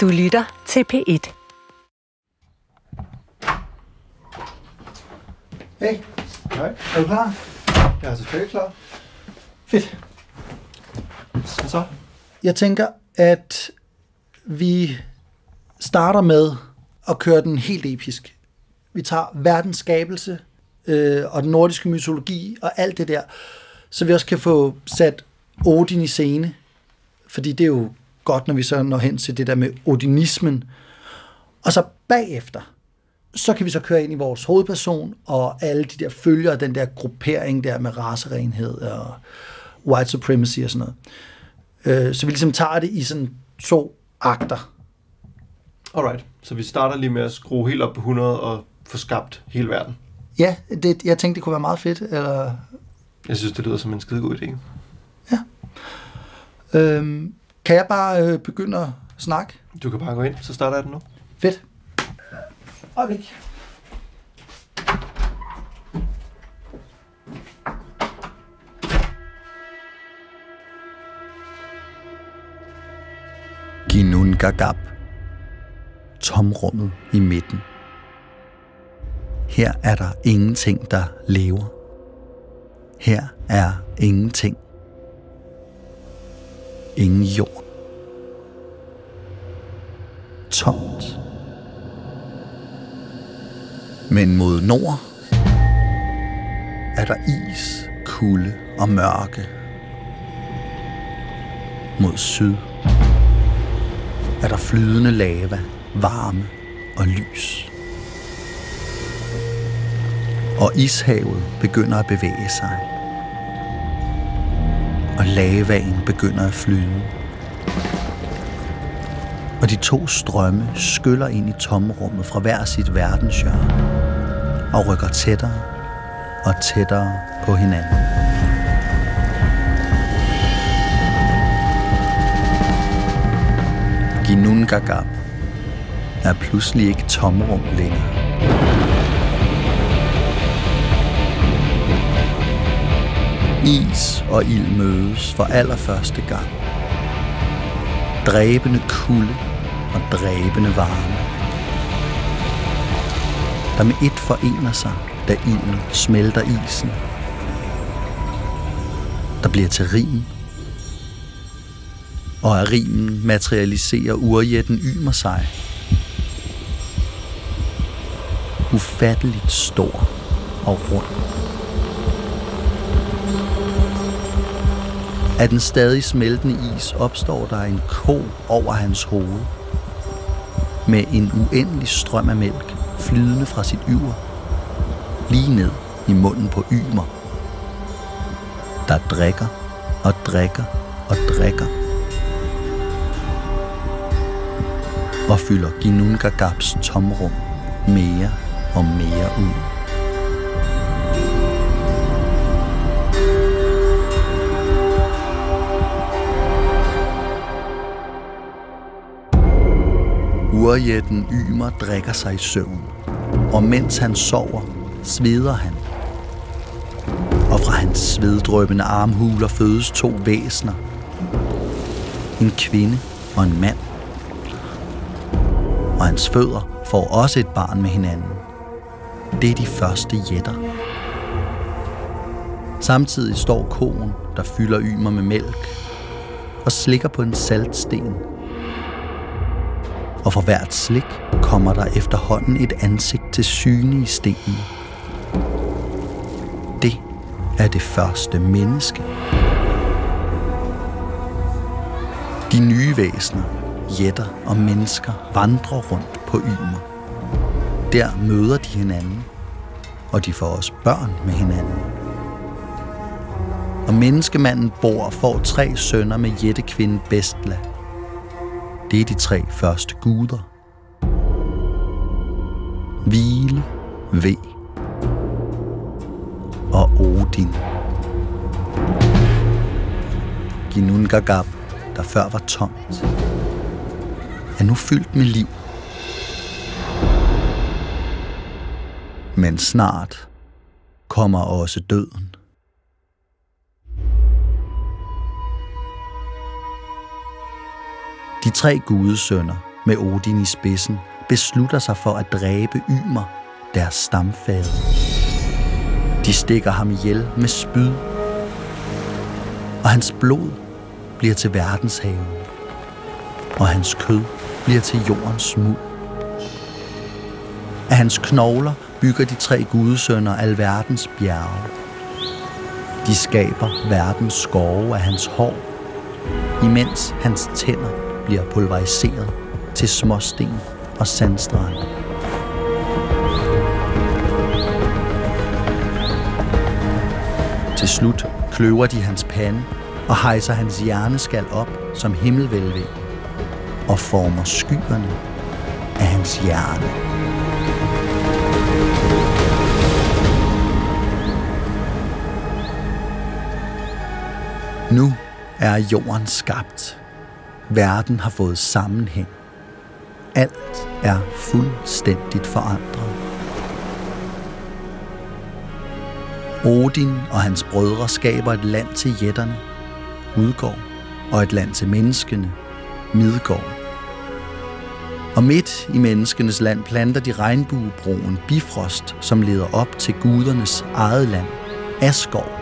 Du lytter til P1. Hey, Hej, er du klar? jeg er totalt klar. Fedt. Så så. Jeg tænker, at vi starter med at køre den helt episk. Vi tager verdens skabelse øh, og den nordiske mytologi og alt det der, så vi også kan få sat Odin i scene. Fordi det er jo godt, når vi så når hen til det der med odinismen. Og så bagefter, så kan vi så køre ind i vores hovedperson og alle de der følger, den der gruppering der med racerenhed og white supremacy og sådan noget. Øh, så vi ligesom tager det i sådan to akter. Alright, så vi starter lige med at skrue helt op på 100 og få skabt hele verden. Ja, det, jeg tænkte, det kunne være meget fedt. Eller, Jeg synes, det lyder som en skide god idé. øhm, kan jeg bare øh, begynde at snakke? Du kan bare gå ind, så starter jeg den nu. Fedt. Øjeblik. Ginun Gagab. Tomrummet i midten. Her er der ingenting, der lever. Her er ingenting. Ingen jord. Tomt. Men mod nord er der is, kulde og mørke. Mod syd er der flydende lava, varme og lys. Og ishavet begynder at bevæge sig. Og lavaen begynder at flyde. Og de to strømme skyller ind i tomrummet fra hver sit verdenshjørne og rykker tættere og tættere på hinanden. Ginungagap er pludselig ikke tomrum længere. Is og ild mødes for allerførste gang. Dræbende kulde og dræbende varme. Der med et forener sig, da ilden smelter isen. Der bliver til rim og af rimen materialiserer urjætten ymer sig. Ufatteligt stor og rund. Af den stadig smeltende is opstår der en ko over hans hoved. Med en uendelig strøm af mælk flydende fra sit yver. Lige ned i munden på ymer. Der drikker og drikker og drikker. og fylder Ginungagabs tomrum mere og mere ud. Urjætten Ymer drikker sig i søvn, og mens han sover, sveder han. Og fra hans sveddrøbende armhuler fødes to væsner. En kvinde og en mand og hans fødder får også et barn med hinanden. Det er de første jætter. Samtidig står koen, der fylder ymer med mælk, og slikker på en saltsten. Og for hvert slik kommer der efterhånden et ansigt til syne i stenen. Det er det første menneske. De nye væsener jætter og mennesker vandrer rundt på Ymer. Der møder de hinanden, og de får også børn med hinanden. Og menneskemanden bor og får tre sønner med jættekvinden Bestla. Det er de tre første guder. Hvile, V og Odin. Ginungagap, der før var tomt, er nu fyldt med liv. Men snart kommer også døden. De tre gudesønner med Odin i spidsen, beslutter sig for at dræbe Ymer, deres stamfader. De stikker ham ihjel med spyd, og hans blod bliver til verdenshaven, og hans kød bliver til jordens muld. Af hans knogler bygger de tre gudesønner alverdens bjerge. De skaber verdens skove af hans hår, imens hans tænder bliver pulveriseret til småsten og sandstrand. Til slut kløver de hans pande og hejser hans hjerneskal op som himmelvælving og former skyerne af hans hjerne. Nu er jorden skabt. Verden har fået sammenhæng. Alt er fuldstændigt forandret. Odin og hans brødre skaber et land til jætterne, Udgård, og et land til menneskene, Midgård. Og midt i menneskenes land planter de regnbuebroen Bifrost, som leder op til gudernes eget land, Asgård,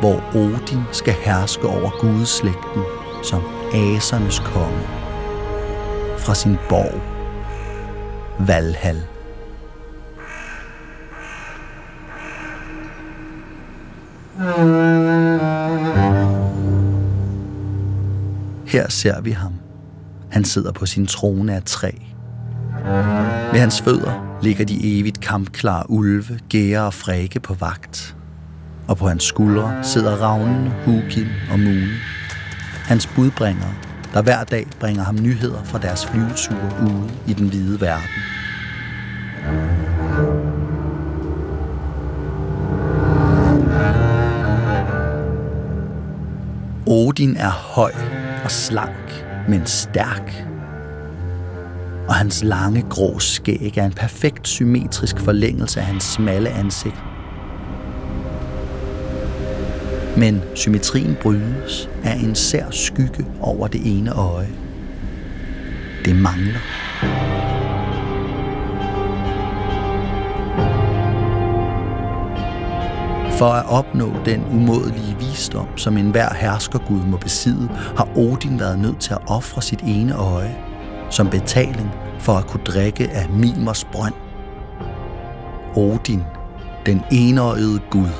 hvor Odin skal herske over gudeslægten som asernes konge fra sin borg, Valhall. Her ser vi ham. Han sidder på sin trone af træ. Ved hans fødder ligger de evigt kampklare ulve, gære og frække på vagt. Og på hans skuldre sidder ravnen, Hukin og Mune. Hans budbringere, der hver dag bringer ham nyheder fra deres flyveture ude i den hvide verden. Odin er høj og slank, men stærk. Og hans lange grå skæg er en perfekt symmetrisk forlængelse af hans smalle ansigt. Men symmetrien brydes af en sær skygge over det ene øje. Det mangler. For at opnå den umådelige visdom, som enhver herskergud må besidde, har Odin været nødt til at ofre sit ene øje som betaling for at kunne drikke af Mimers brønd. Odin, den enøjede Gud,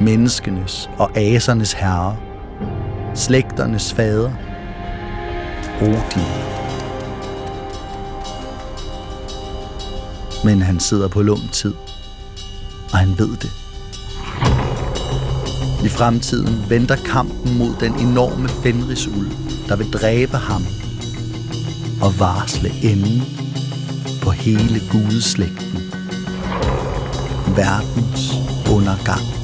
menneskenes og asernes herre, slægternes fader, Odin. Men han sidder på lum tid, og han ved det. I fremtiden venter kampen mod den enorme Fenrisulv, der vil dræbe ham og varsle enden på hele gudeslægten. Verdens undergang.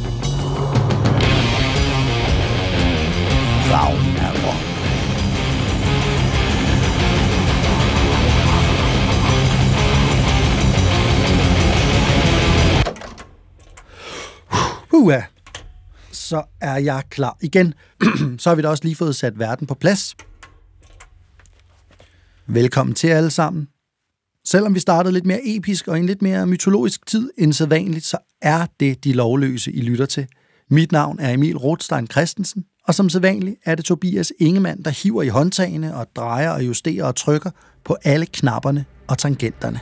Uha, så er jeg klar igen. så har vi da også lige fået sat verden på plads. Velkommen til alle sammen. Selvom vi startede lidt mere episk og i en lidt mere mytologisk tid end sædvanligt, så er det de lovløse, I lytter til. Mit navn er Emil Rothstein Christensen, og som sædvanligt er det Tobias Ingemann, der hiver i håndtagene og drejer og justerer og trykker på alle knapperne og tangenterne.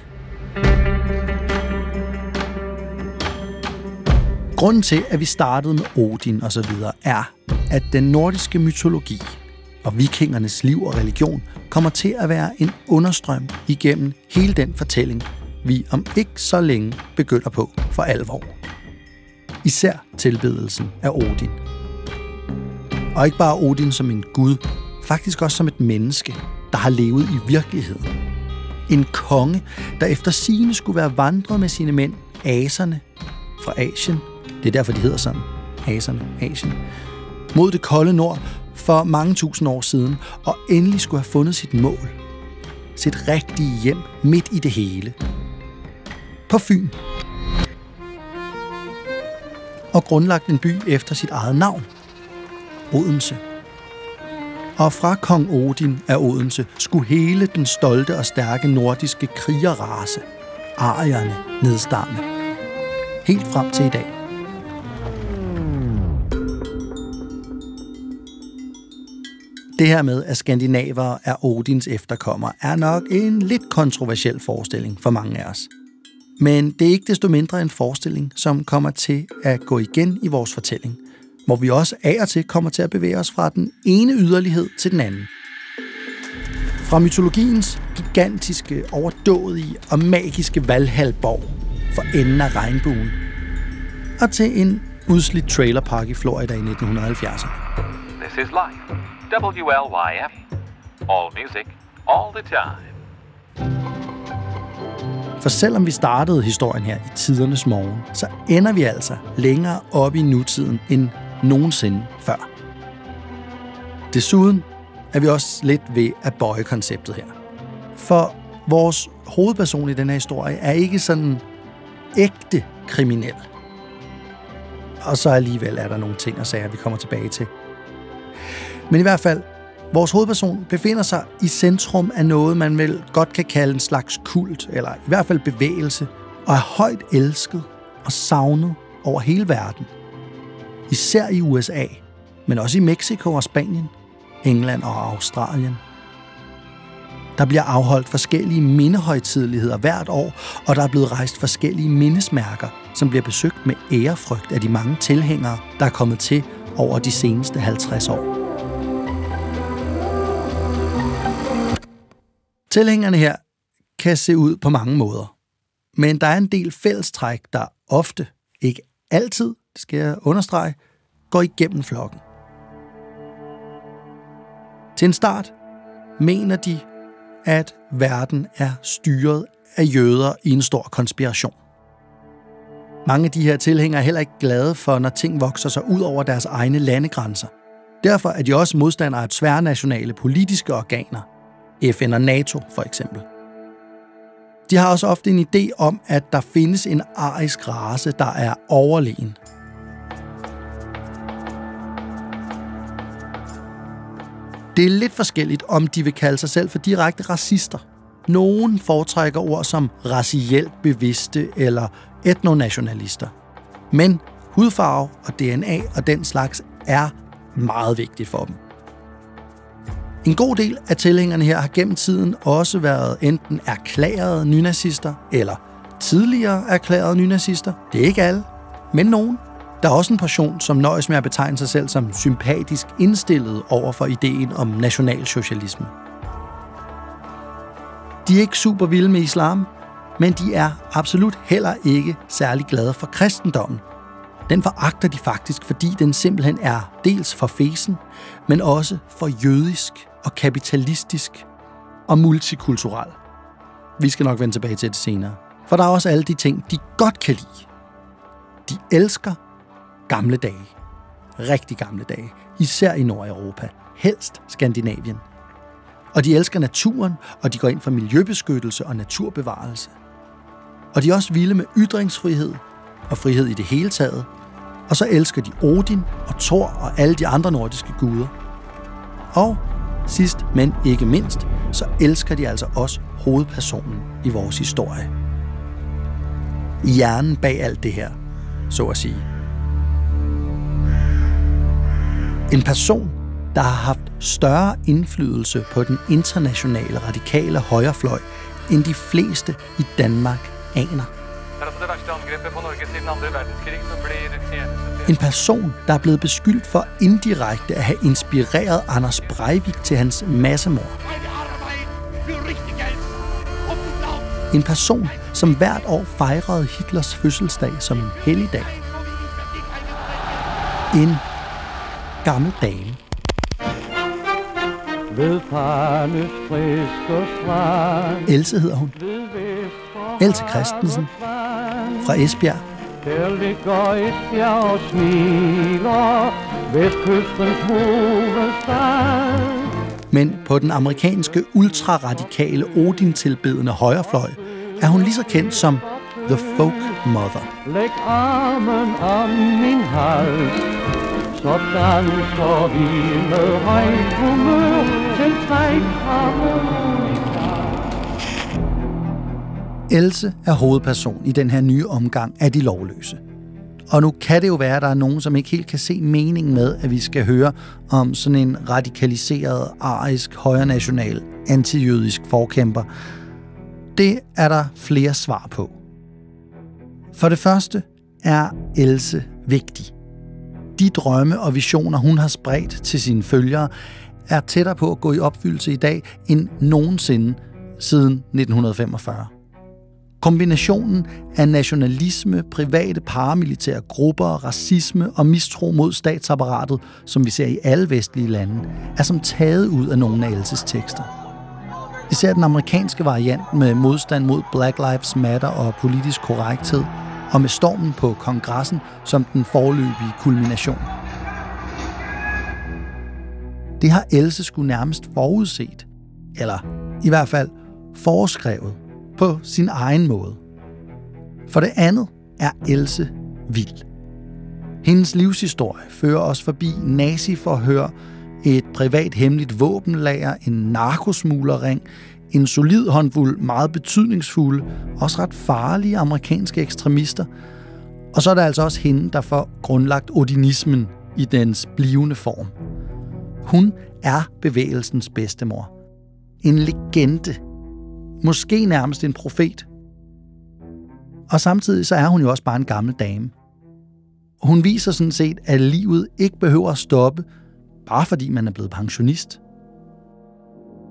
Grunden til, at vi startede med Odin og så videre, er, at den nordiske mytologi og vikingernes liv og religion kommer til at være en understrøm igennem hele den fortælling, vi om ikke så længe begynder på for alvor. Især tilbedelsen af Odin. Og ikke bare Odin som en gud, faktisk også som et menneske, der har levet i virkeligheden. En konge, der efter sigende skulle være vandret med sine mænd, aserne, fra Asien. Det er derfor, de hedder sådan. Aserne, Asien. Mod det kolde nord for mange tusind år siden, og endelig skulle have fundet sit mål. Sit rigtige hjem midt i det hele. På Fyn. Og grundlagt en by efter sit eget navn. Odense. Og fra kong Odin af Odense skulle hele den stolte og stærke nordiske krigerrace, arierne, nedstamme. Helt frem til i dag. Det her med, at skandinaver er Odins efterkommere, er nok en lidt kontroversiel forestilling for mange af os. Men det er ikke desto mindre en forestilling, som kommer til at gå igen i vores fortælling, hvor vi også af og til kommer til at bevæge os fra den ene yderlighed til den anden. Fra mytologiens gigantiske, overdådige og magiske Valhalborg for enden af regnbuen, og til en udslidt trailerpark i Florida i 1970'erne. This is life. WLYF. All music, all the time. For selvom vi startede historien her i tidernes morgen, så ender vi altså længere op i nutiden end nogensinde før. Desuden er vi også lidt ved at bøje konceptet her. For vores hovedperson i den her historie er ikke sådan ægte kriminel. Og så alligevel er der nogle ting og sager, vi kommer tilbage til. Men i hvert fald, vores hovedperson befinder sig i centrum af noget, man vel godt kan kalde en slags kult, eller i hvert fald bevægelse, og er højt elsket og savnet over hele verden. Især i USA, men også i Mexico og Spanien, England og Australien. Der bliver afholdt forskellige mindehøjtidligheder hvert år, og der er blevet rejst forskellige mindesmærker, som bliver besøgt med ærefrygt af de mange tilhængere, der er kommet til over de seneste 50 år. Tilhængerne her kan se ud på mange måder, men der er en del fællestræk, der ofte, ikke altid, det skal jeg understrege, går igennem flokken. Til en start mener de, at verden er styret af jøder i en stor konspiration. Mange af de her tilhængere er heller ikke glade for, når ting vokser sig ud over deres egne landegrænser. Derfor er de også modstandere af tværnationale politiske organer, FN og NATO for eksempel. De har også ofte en idé om, at der findes en arisk race, der er overlegen. Det er lidt forskelligt, om de vil kalde sig selv for direkte racister. Nogen foretrækker ord som racielt bevidste eller etnonationalister. Men hudfarve og DNA og den slags er meget vigtigt for dem. En god del af tilhængerne her har gennem tiden også været enten erklærede nynazister eller tidligere erklærede nynazister. Det er ikke alle, men nogen. Der er også en portion, som nøjes med at betegne sig selv som sympatisk indstillet over for ideen om nationalsocialisme. De er ikke super vilde med islam, men de er absolut heller ikke særlig glade for kristendommen. Den foragter de faktisk, fordi den simpelthen er dels for fesen, men også for jødisk og kapitalistisk og multikulturel. Vi skal nok vende tilbage til det senere. For der er også alle de ting, de godt kan lide. De elsker gamle dage. Rigtig gamle dage. Især i Nordeuropa. Helst Skandinavien. Og de elsker naturen, og de går ind for miljøbeskyttelse og naturbevarelse. Og de er også vilde med ytringsfrihed og frihed i det hele taget. Og så elsker de Odin og Thor og alle de andre nordiske guder. Og Sidst, men ikke mindst, så elsker de altså også hovedpersonen i vores historie. Hjernen bag alt det her, så at sige. En person, der har haft større indflydelse på den internationale radikale højrefløj, end de fleste i Danmark aner angrebet på Norge siden 2. verdenskrig, så blir En person, der er blevet beskyldt for indirekte at have inspireret Anders Breivik til hans massemord. En person, som hvert år fejrede Hitlers fødselsdag som en helligdag. En gammel dame. Ved Else hedder hun. Else Christensen fra Esbjerg. Der ligger Esbjerg og smiler, vestkystens hovedstad. Men på den amerikanske ultraradikale Odin-tilbedende højrefløj er hun lige så kendt som The Folk Mother. Læg armen om min hals, så danser vi med højt humør til tre Else er hovedperson i den her nye omgang af De Lovløse. Og nu kan det jo være, at der er nogen, som ikke helt kan se meningen med, at vi skal høre om sådan en radikaliseret, arisk, højrenational, antijødisk forkæmper. Det er der flere svar på. For det første er Else vigtig. De drømme og visioner, hun har spredt til sine følgere, er tættere på at gå i opfyldelse i dag end nogensinde siden 1945. Kombinationen af nationalisme, private paramilitære grupper, racisme og mistro mod statsapparatet, som vi ser i alle vestlige lande, er som taget ud af nogle af Elses tekster. Især den amerikanske variant med modstand mod Black Lives Matter og politisk korrekthed, og med stormen på kongressen som den forløbige kulmination. Det har Else skulle nærmest forudset, eller i hvert fald foreskrevet på sin egen måde. For det andet er Else vild. Hendes livshistorie fører os forbi naziforhør, et privat hemmeligt våbenlager, en narkosmuglerring, en solid håndfuld meget betydningsfulde, også ret farlige amerikanske ekstremister. Og så er der altså også hende, der får grundlagt odinismen i dens blivende form. Hun er bevægelsens bedstemor. En legende Måske nærmest en profet. Og samtidig så er hun jo også bare en gammel dame. Hun viser sådan set, at livet ikke behøver at stoppe, bare fordi man er blevet pensionist.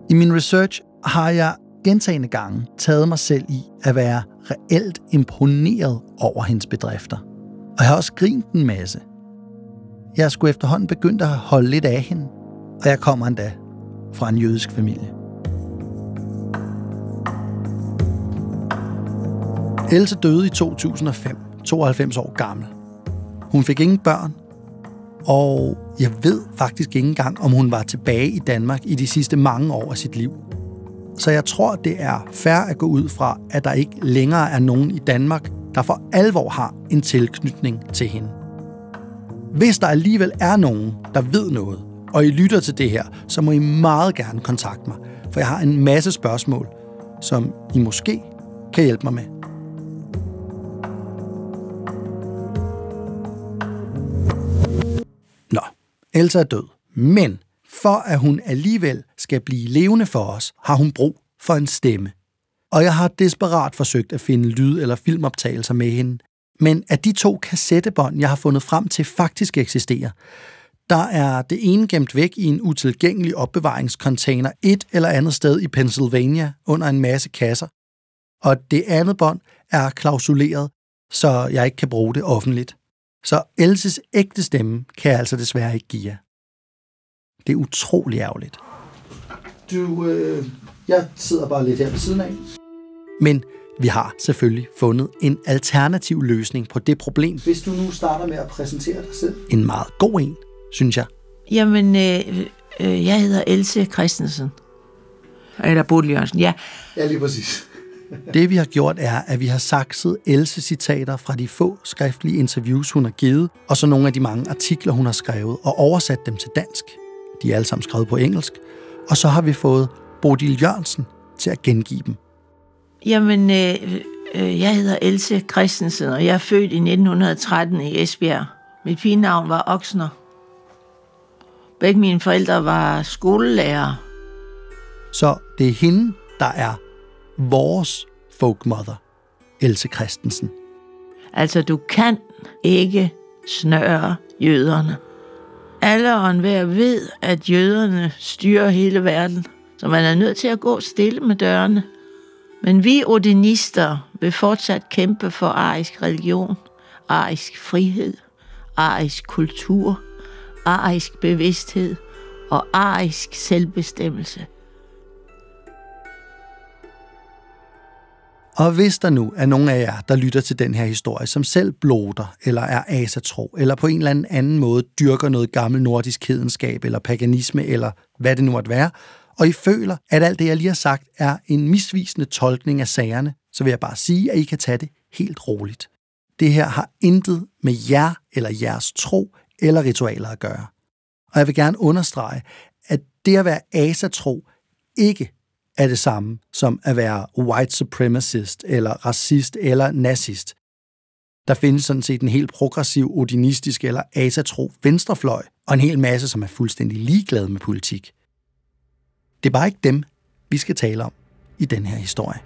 I min research har jeg gentagende gange taget mig selv i at være reelt imponeret over hendes bedrifter. Og jeg har også grint en masse. Jeg skulle efterhånden begyndt at holde lidt af hende, og jeg kommer endda fra en jødisk familie. Else døde i 2005, 92 år gammel. Hun fik ingen børn, og jeg ved faktisk ikke engang, om hun var tilbage i Danmark i de sidste mange år af sit liv. Så jeg tror, det er fair at gå ud fra, at der ikke længere er nogen i Danmark, der for alvor har en tilknytning til hende. Hvis der alligevel er nogen, der ved noget, og I lytter til det her, så må I meget gerne kontakte mig, for jeg har en masse spørgsmål, som I måske kan hjælpe mig med. Elsa er død. Men for at hun alligevel skal blive levende for os, har hun brug for en stemme. Og jeg har desperat forsøgt at finde lyd- eller filmoptagelser med hende. Men at de to kassettebånd, jeg har fundet frem til, faktisk eksisterer, der er det ene gemt væk i en utilgængelig opbevaringscontainer et eller andet sted i Pennsylvania under en masse kasser. Og det andet bånd er klausuleret, så jeg ikke kan bruge det offentligt. Så Elses ægte stemme kan jeg altså desværre ikke give jer. Det er utrolig ærgerligt. Du, øh, jeg sidder bare lidt her ved siden af. Men vi har selvfølgelig fundet en alternativ løsning på det problem. Hvis du nu starter med at præsentere dig selv. En meget god en, synes jeg. Jamen, øh, øh, jeg hedder Else Christensen. Eller Bodil Jørgensen, ja. Ja, lige præcis. Det vi har gjort er, at vi har sakset Else-citater fra de få skriftlige interviews, hun har givet, og så nogle af de mange artikler, hun har skrevet, og oversat dem til dansk. De er alle sammen skrevet på engelsk. Og så har vi fået Bodil Jørgensen til at gengive dem. Jamen, øh, øh, jeg hedder Else Christensen, og jeg er født i 1913 i Esbjerg. Mit pigenavn var Oksner. Begge mine forældre var skolelærer. Så det er hende, der er vores folkmother, Else Christensen. Altså, du kan ikke snøre jøderne. Alle og enhver ved, at jøderne styrer hele verden, så man er nødt til at gå stille med dørene. Men vi odinister vil fortsat kæmpe for arisk religion, arisk frihed, arisk kultur, arisk bevidsthed og arisk selvbestemmelse. Og hvis der nu er nogen af jer, der lytter til den her historie, som selv bloder, eller er asatro, eller på en eller anden anden måde dyrker noget gammel nordisk hedenskab, eller paganisme, eller hvad det nu måtte være, og I føler, at alt det, jeg lige har sagt, er en misvisende tolkning af sagerne, så vil jeg bare sige, at I kan tage det helt roligt. Det her har intet med jer eller jeres tro eller ritualer at gøre. Og jeg vil gerne understrege, at det at være asatro ikke er det samme som at være white supremacist, eller racist, eller nazist. Der findes sådan set en helt progressiv, odinistisk eller asatro venstrefløj, og en hel masse, som er fuldstændig ligeglade med politik. Det er bare ikke dem, vi skal tale om i den her historie.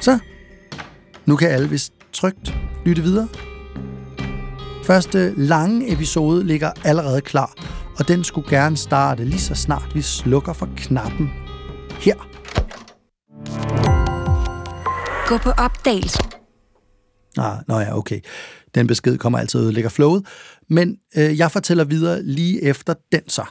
Så, nu kan alle vist trygt lytte videre. Første lange episode ligger allerede klar, og den skulle gerne starte lige så snart vi slukker for knappen her. Gå på opdagelse. Ah, nå ja, okay. Den besked kommer altid og ødelægger flowet. Men øh, jeg fortæller videre lige efter den så.